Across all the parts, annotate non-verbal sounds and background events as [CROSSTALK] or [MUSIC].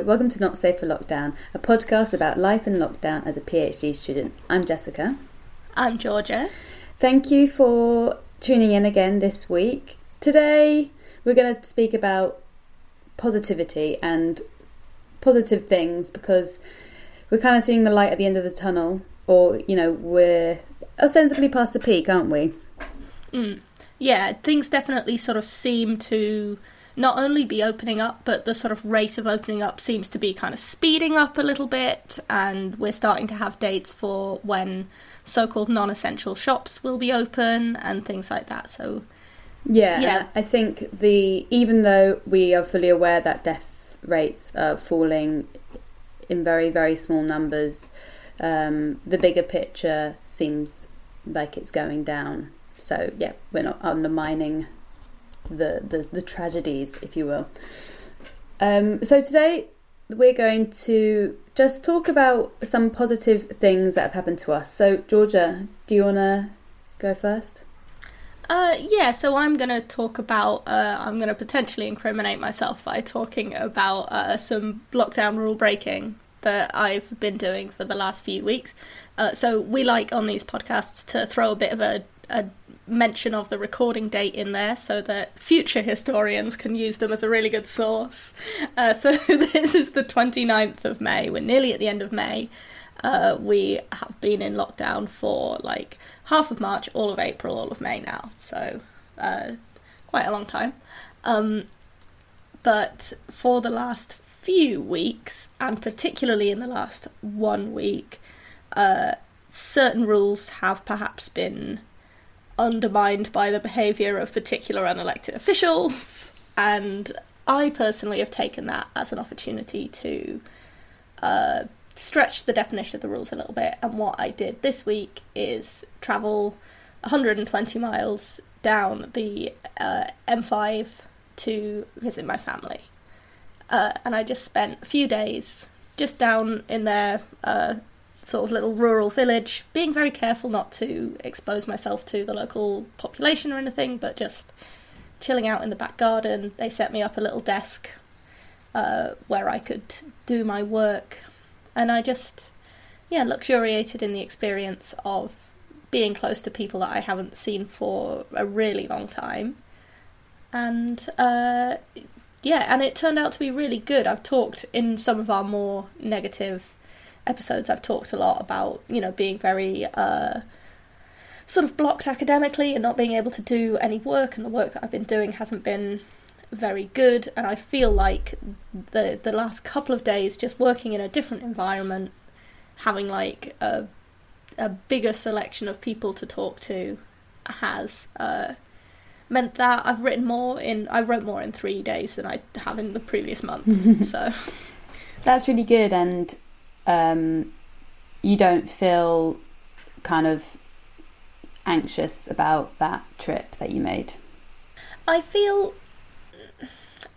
Hello, welcome to Not Safe for Lockdown, a podcast about life in lockdown as a PhD student. I'm Jessica. I'm Georgia. Thank you for tuning in again this week. Today, we're going to speak about positivity and positive things because we're kind of seeing the light at the end of the tunnel, or, you know, we're ostensibly past the peak, aren't we? Mm. Yeah, things definitely sort of seem to not only be opening up, but the sort of rate of opening up seems to be kind of speeding up a little bit, and we're starting to have dates for when so called non essential shops will be open and things like that. So, yeah, yeah. I think the even though we are fully aware that death rates are falling in very, very small numbers, um, the bigger picture seems like it's going down. So, yeah, we're not undermining the, the, the tragedies, if you will. Um, so today we're going to just talk about some positive things that have happened to us. So, Georgia, do you want to go first? Uh, yeah, so I'm going to talk about, uh, I'm going to potentially incriminate myself by talking about uh, some lockdown rule breaking that I've been doing for the last few weeks. Uh, so we like on these podcasts to throw a bit of a, a mention of the recording date in there so that future historians can use them as a really good source. Uh, so [LAUGHS] this is the 29th of May. We're nearly at the end of May. Uh, we have been in lockdown for like half of March, all of April, all of May now. So uh, quite a long time. Um, but for the last few weeks, and particularly in the last one week, uh, certain rules have perhaps been undermined by the behaviour of particular unelected officials, and I personally have taken that as an opportunity to uh, stretch the definition of the rules a little bit. And what I did this week is travel 120 miles down the uh, M5 to visit my family. Uh, and I just spent a few days just down in there, uh, sort of little rural village, being very careful not to expose myself to the local population or anything, but just chilling out in the back garden. They set me up a little desk uh, where I could do my work, and I just, yeah, luxuriated in the experience of being close to people that I haven't seen for a really long time. And uh, yeah, and it turned out to be really good. I've talked in some of our more negative episodes, I've talked a lot about, you know, being very uh, sort of blocked academically and not being able to do any work, and the work that I've been doing hasn't been very good. And I feel like the the last couple of days, just working in a different environment, having like a a bigger selection of people to talk to, has uh, meant that I've written more in. I wrote more in three days than I have in the previous month. [LAUGHS] so that's really good, and um, you don't feel kind of anxious about that trip that you made? I feel.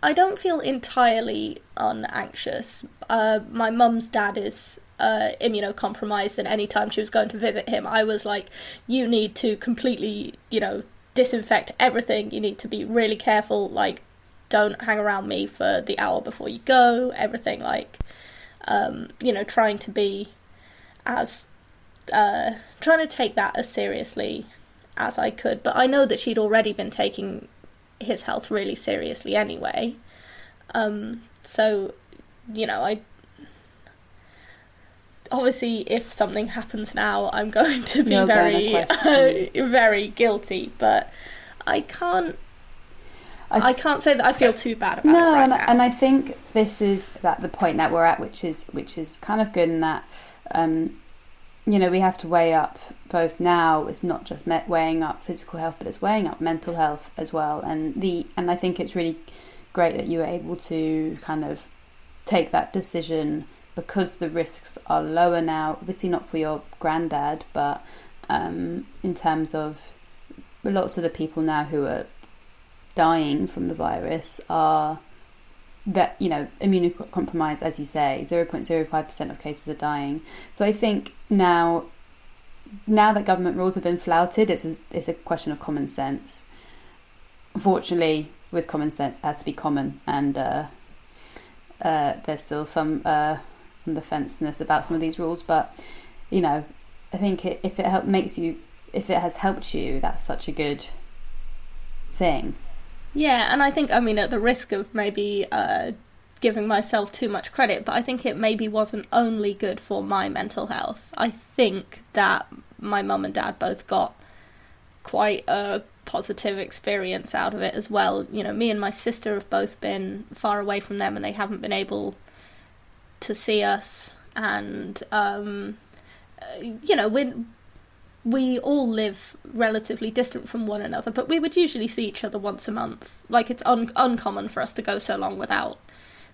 I don't feel entirely unanxious. Uh, my mum's dad is uh, immunocompromised, and anytime she was going to visit him, I was like, "You need to completely, you know, disinfect everything. You need to be really careful. Like, don't hang around me for the hour before you go. Everything like." Um, you know, trying to be as uh, trying to take that as seriously as I could. But I know that she'd already been taking his health really seriously anyway. Um, so, you know, I obviously if something happens now, I'm [LAUGHS] going to be no, very, uh, [LAUGHS] very guilty. But I can't I, th- I can't say that I feel too bad about no, it right and, now. and I think this is that the point that we're at, which is which is kind of good in that um, you know we have to weigh up both now. It's not just weighing up physical health, but it's weighing up mental health as well. And the and I think it's really great that you were able to kind of take that decision because the risks are lower now. Obviously, not for your granddad, but um, in terms of lots of the people now who are dying from the virus are that you know immunocompromised as you say 0.05% of cases are dying so i think now now that government rules have been flouted it's a, it's a question of common sense unfortunately with common sense has to be common and uh, uh, there's still some uh, the fenceness about some of these rules, but you know, I think it, if it help, makes you, if it has helped you, that's such a good thing. Yeah, and I think, I mean, at the risk of maybe uh, giving myself too much credit, but I think it maybe wasn't only good for my mental health. I think that my mum and dad both got quite a positive experience out of it as well. You know, me and my sister have both been far away from them and they haven't been able to see us. And, um, uh, you know, we we all live relatively distant from one another, but we would usually see each other once a month. Like, it's un- uncommon for us to go so long without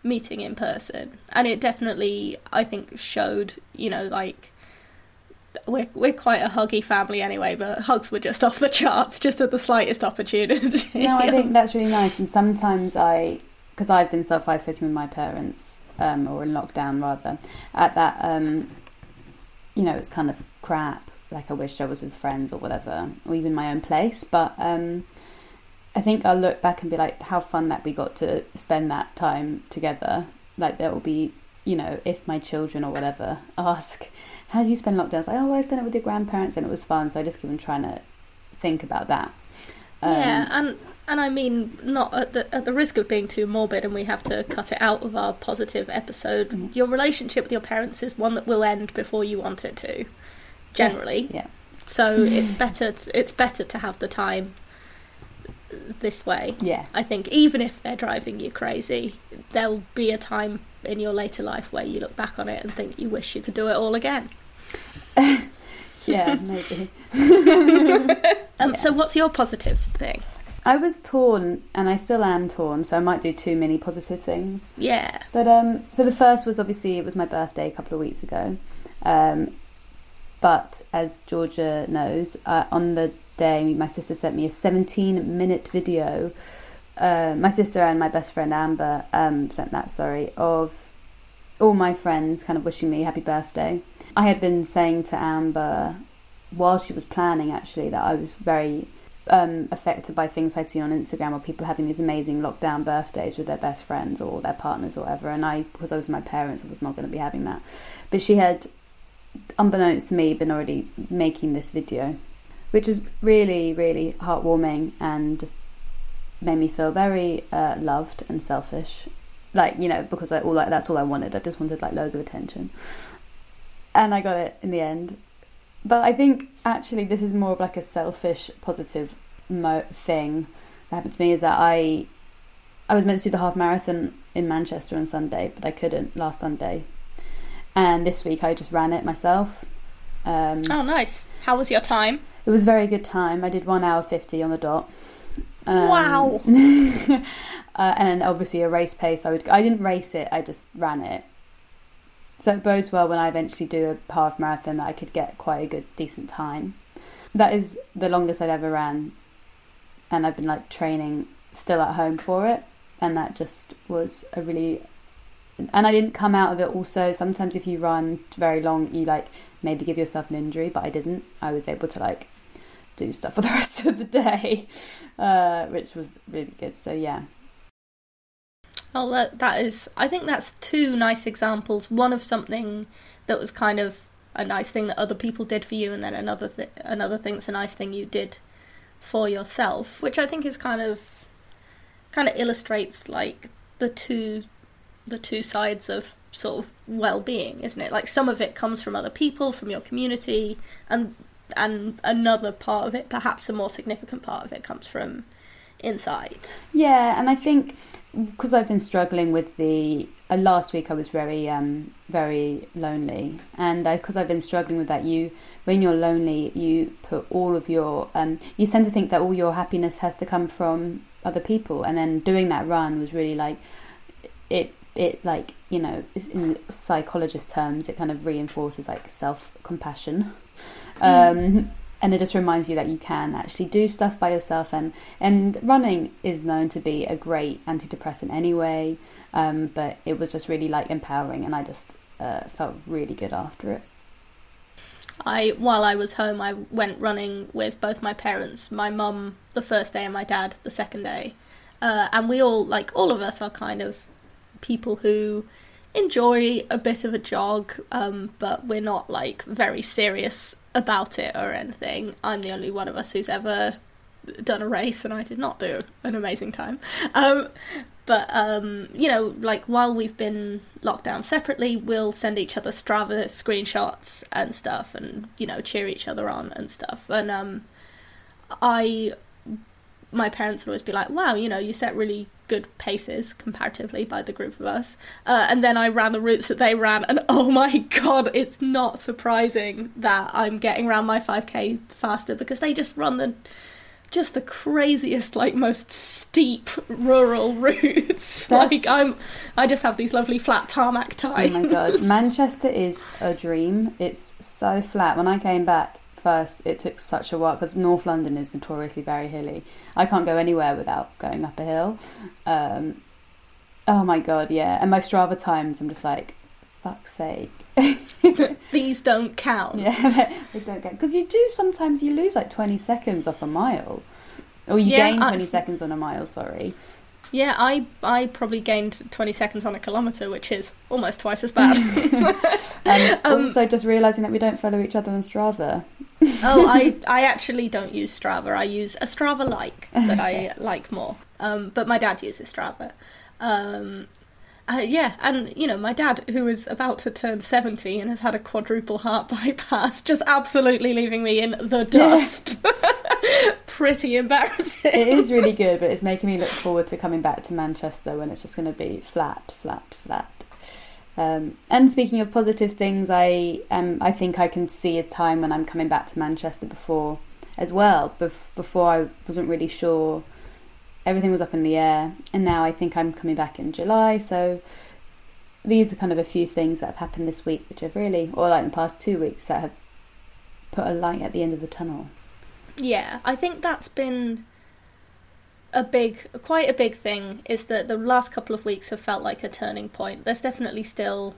meeting in person. And it definitely, I think, showed, you know, like we're we're quite a huggy family anyway, but hugs were just [LAUGHS] off the charts, just at the slightest opportunity. no, I think [LAUGHS] that's really nice. And sometimes I, because I've been self isolating with my parents, um, or in lockdown rather, at that, um, you know, it's kind of crap. Like I wish I was with friends or whatever, or even my own place. But um, I think I'll look back and be like, how fun that we got to spend that time together. Like there will be, you know, if my children or whatever [LAUGHS] ask how do you spend lockdowns? Like, oh, I spent it with your grandparents and it was fun. So I just keep on trying to think about that. Um, yeah, and and I mean, not at the at the risk of being too morbid, and we have to cut it out of our positive episode. Mm-hmm. Your relationship with your parents is one that will end before you want it to, generally. Yes, yeah. So [LAUGHS] it's better. To, it's better to have the time this way. Yeah. I think even if they're driving you crazy, there'll be a time in your later life where you look back on it and think you wish you could do it all again. [LAUGHS] yeah, [LAUGHS] maybe. um, yeah. So, what's your positives thing? I was torn, and I still am torn. So I might do too many positive things. Yeah. But um, so the first was obviously it was my birthday a couple of weeks ago. Um, but as Georgia knows, uh, on the day my sister sent me a 17 minute video. Uh, my sister and my best friend Amber um, sent that. Sorry, of all my friends kind of wishing me happy birthday. I had been saying to Amber while she was planning actually that I was very um, affected by things I'd seen on Instagram or people having these amazing lockdown birthdays with their best friends or their partners or whatever. And I, because I was my parents, I was not going to be having that. But she had, unbeknownst to me, been already making this video, which was really, really heartwarming and just made me feel very uh, loved and selfish. Like you know, because I all like that's all I wanted. I just wanted like loads of attention and I got it in the end. But I think actually this is more of like a selfish, positive mo- thing that happened to me is that I I was meant to do the half marathon in Manchester on Sunday, but I couldn't last Sunday. And this week I just ran it myself. Um, oh, nice! How was your time? It was very good time. I did one hour fifty on the dot. Um, wow! [LAUGHS] uh, and obviously a race pace. I would. I didn't race it. I just ran it. So it bodes well when I eventually do a half marathon that I could get quite a good, decent time. That is the longest I've ever ran, and I've been like training still at home for it, and that just was a really. And I didn't come out of it. Also, sometimes if you run very long, you like maybe give yourself an injury, but I didn't. I was able to like do stuff [LAUGHS] for the rest of the day, uh, which was really good. So yeah, Oh, that, that is. I think that's two nice examples. One of something that was kind of a nice thing that other people did for you, and then another th- another thing's a nice thing you did for yourself, which I think is kind of kind of illustrates like the two the two sides of sort of well-being, isn't it? Like some of it comes from other people, from your community, and and another part of it, perhaps a more significant part of it, comes from inside. Yeah, and I think because I've been struggling with the uh, last week, I was very um, very lonely, and because I've been struggling with that, you when you're lonely, you put all of your um, you tend to think that all your happiness has to come from other people, and then doing that run was really like it it like you know in psychologist terms it kind of reinforces like self compassion mm. um, and it just reminds you that you can actually do stuff by yourself and and running is known to be a great antidepressant anyway um, but it was just really like empowering and i just uh, felt really good after it. I while i was home i went running with both my parents my mum the first day and my dad the second day. Uh, and we all like all of us are kind of people who enjoy a bit of a jog, um, but we're not like very serious about it or anything. I'm the only one of us who's ever done a race, and I did not do an amazing time. Um, but um, you know, like while we've been locked down separately, we'll send each other Strava screenshots and stuff, and you know, cheer each other on and stuff. And um, I, my parents would always be like, "Wow, you know, you set really good paces comparatively by the group of us." Uh, and then I ran the routes that they ran, and [LAUGHS] oh my god, it's not surprising that I'm getting around my 5k faster because they just run the just the craziest, like most steep rural [LAUGHS] routes. That's- Like I'm, I just have these lovely flat tarmac Oh times. my god, [LAUGHS] Manchester is a dream. It's so flat. When I came back first, it took such a while because North London is notoriously very hilly. I can't go anywhere without going up a hill. Um, oh my god, yeah. And my Strava times, I'm just like, fuck's sake. [LAUGHS] These don't count. Yeah, [LAUGHS] they don't get because you do sometimes you lose like twenty seconds off a mile, or you Yeah, gain I- twenty seconds on a mile. Sorry. Yeah, I I probably gained 20 seconds on a kilometre, which is almost twice as bad. And [LAUGHS] [LAUGHS] Um, also, just realizing that we don't follow each other on Strava. oh, I [LAUGHS] I actually don't use Strava. I use a Strava like that I like more. Um, but my dad uses Strava. Um, uh, yeah, and you know, my dad, who is about to turn 70 and has had a quadruple heart [LAUGHS] bypass, just absolutely leaving me in the dust. [LAUGHS] Pretty embarrassing. it is really [LAUGHS] good, but it's making me look forward to coming back to Manchester when it's just going to be flat, flat, flat. Um, and speaking of positive things, I um, I think I can see a time when I'm coming back to Manchester before as well. Bef- before I wasn't really sure, everything was up in the air, and now I think I'm coming back in July. So these are kind of a few things that have happened this week, which have really, or like in the past two weeks, that have put a light at the end of the tunnel. Yeah, I think that's been a big, quite a big thing. Is that the last couple of weeks have felt like a turning point. There's definitely still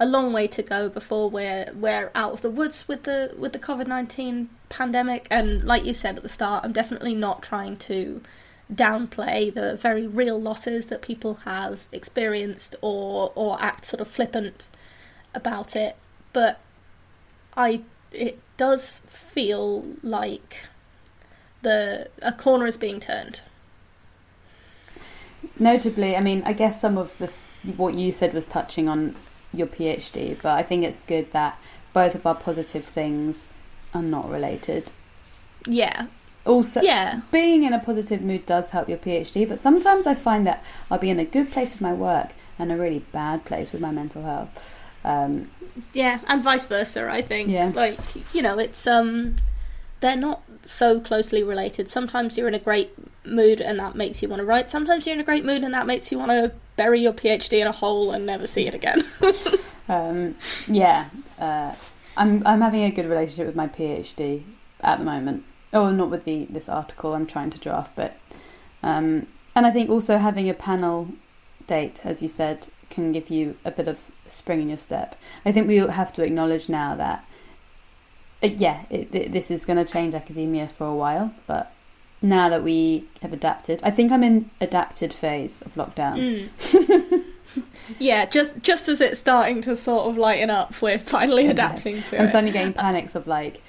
a long way to go before we're we're out of the woods with the with the COVID nineteen pandemic. And like you said at the start, I'm definitely not trying to downplay the very real losses that people have experienced or or act sort of flippant about it. But I it does feel like the a corner is being turned. Notably, I mean, I guess some of the what you said was touching on your PhD, but I think it's good that both of our positive things are not related. Yeah, Also, yeah, being in a positive mood does help your PhD, but sometimes I find that I'll be in a good place with my work and a really bad place with my mental health. Um, yeah, and vice versa. I think. Yeah. Like you know, it's um, they're not so closely related. Sometimes you're in a great mood and that makes you want to write. Sometimes you're in a great mood and that makes you want to bury your PhD in a hole and never see it again. [LAUGHS] um, yeah, uh, I'm I'm having a good relationship with my PhD at the moment. Oh, not with the this article I'm trying to draft, but um, and I think also having a panel date, as you said, can give you a bit of spring in your step. I think we have to acknowledge now that uh, yeah, it, it, this is going to change academia for a while, but now that we have adapted, I think I'm in adapted phase of lockdown. Mm. [LAUGHS] yeah, just just as it's starting to sort of lighten up, we're finally Okay. adapting to I'm it. suddenly getting panics of like,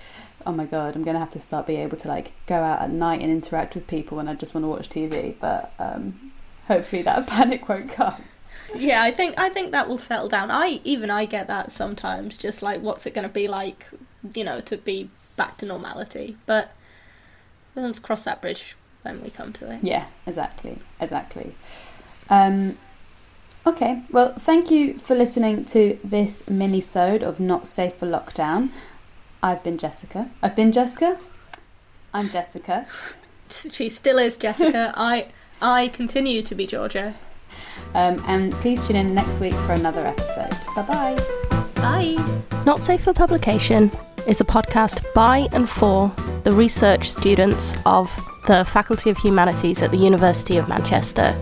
oh my god, I'm gonna have to start being able to like go out at night and interact with people when I just want to watch TV. But um, hopefully that [LAUGHS] panic won't come. Yeah, I think I think that will settle down. I even I get that sometimes, just like what's it going to be like, you know, to be back to normality. But we'll cross that bridge when we come to it. Yeah, exactly, exactly. Um, okay, well, thank you for listening to this mini-sode of Not Safe for Lockdown. I've been Jessica. I've been Jessica. I'm Jessica. [LAUGHS] She still is Jessica. [LAUGHS] I I continue to be Georgia. Um, and please tune in next week for another episode. Bye bye. Bye. Not Safe for Publication is a podcast by and for the research students of the Faculty of Humanities at the University of Manchester.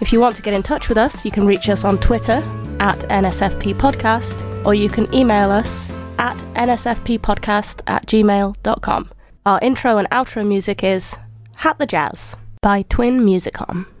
If you want to get in touch with us, you can reach us on Twitter at NSFP Podcast or you can email us at nsfppodcast at gmail.com. Our intro and outro music is Hat the Jazz by Twin Musicom.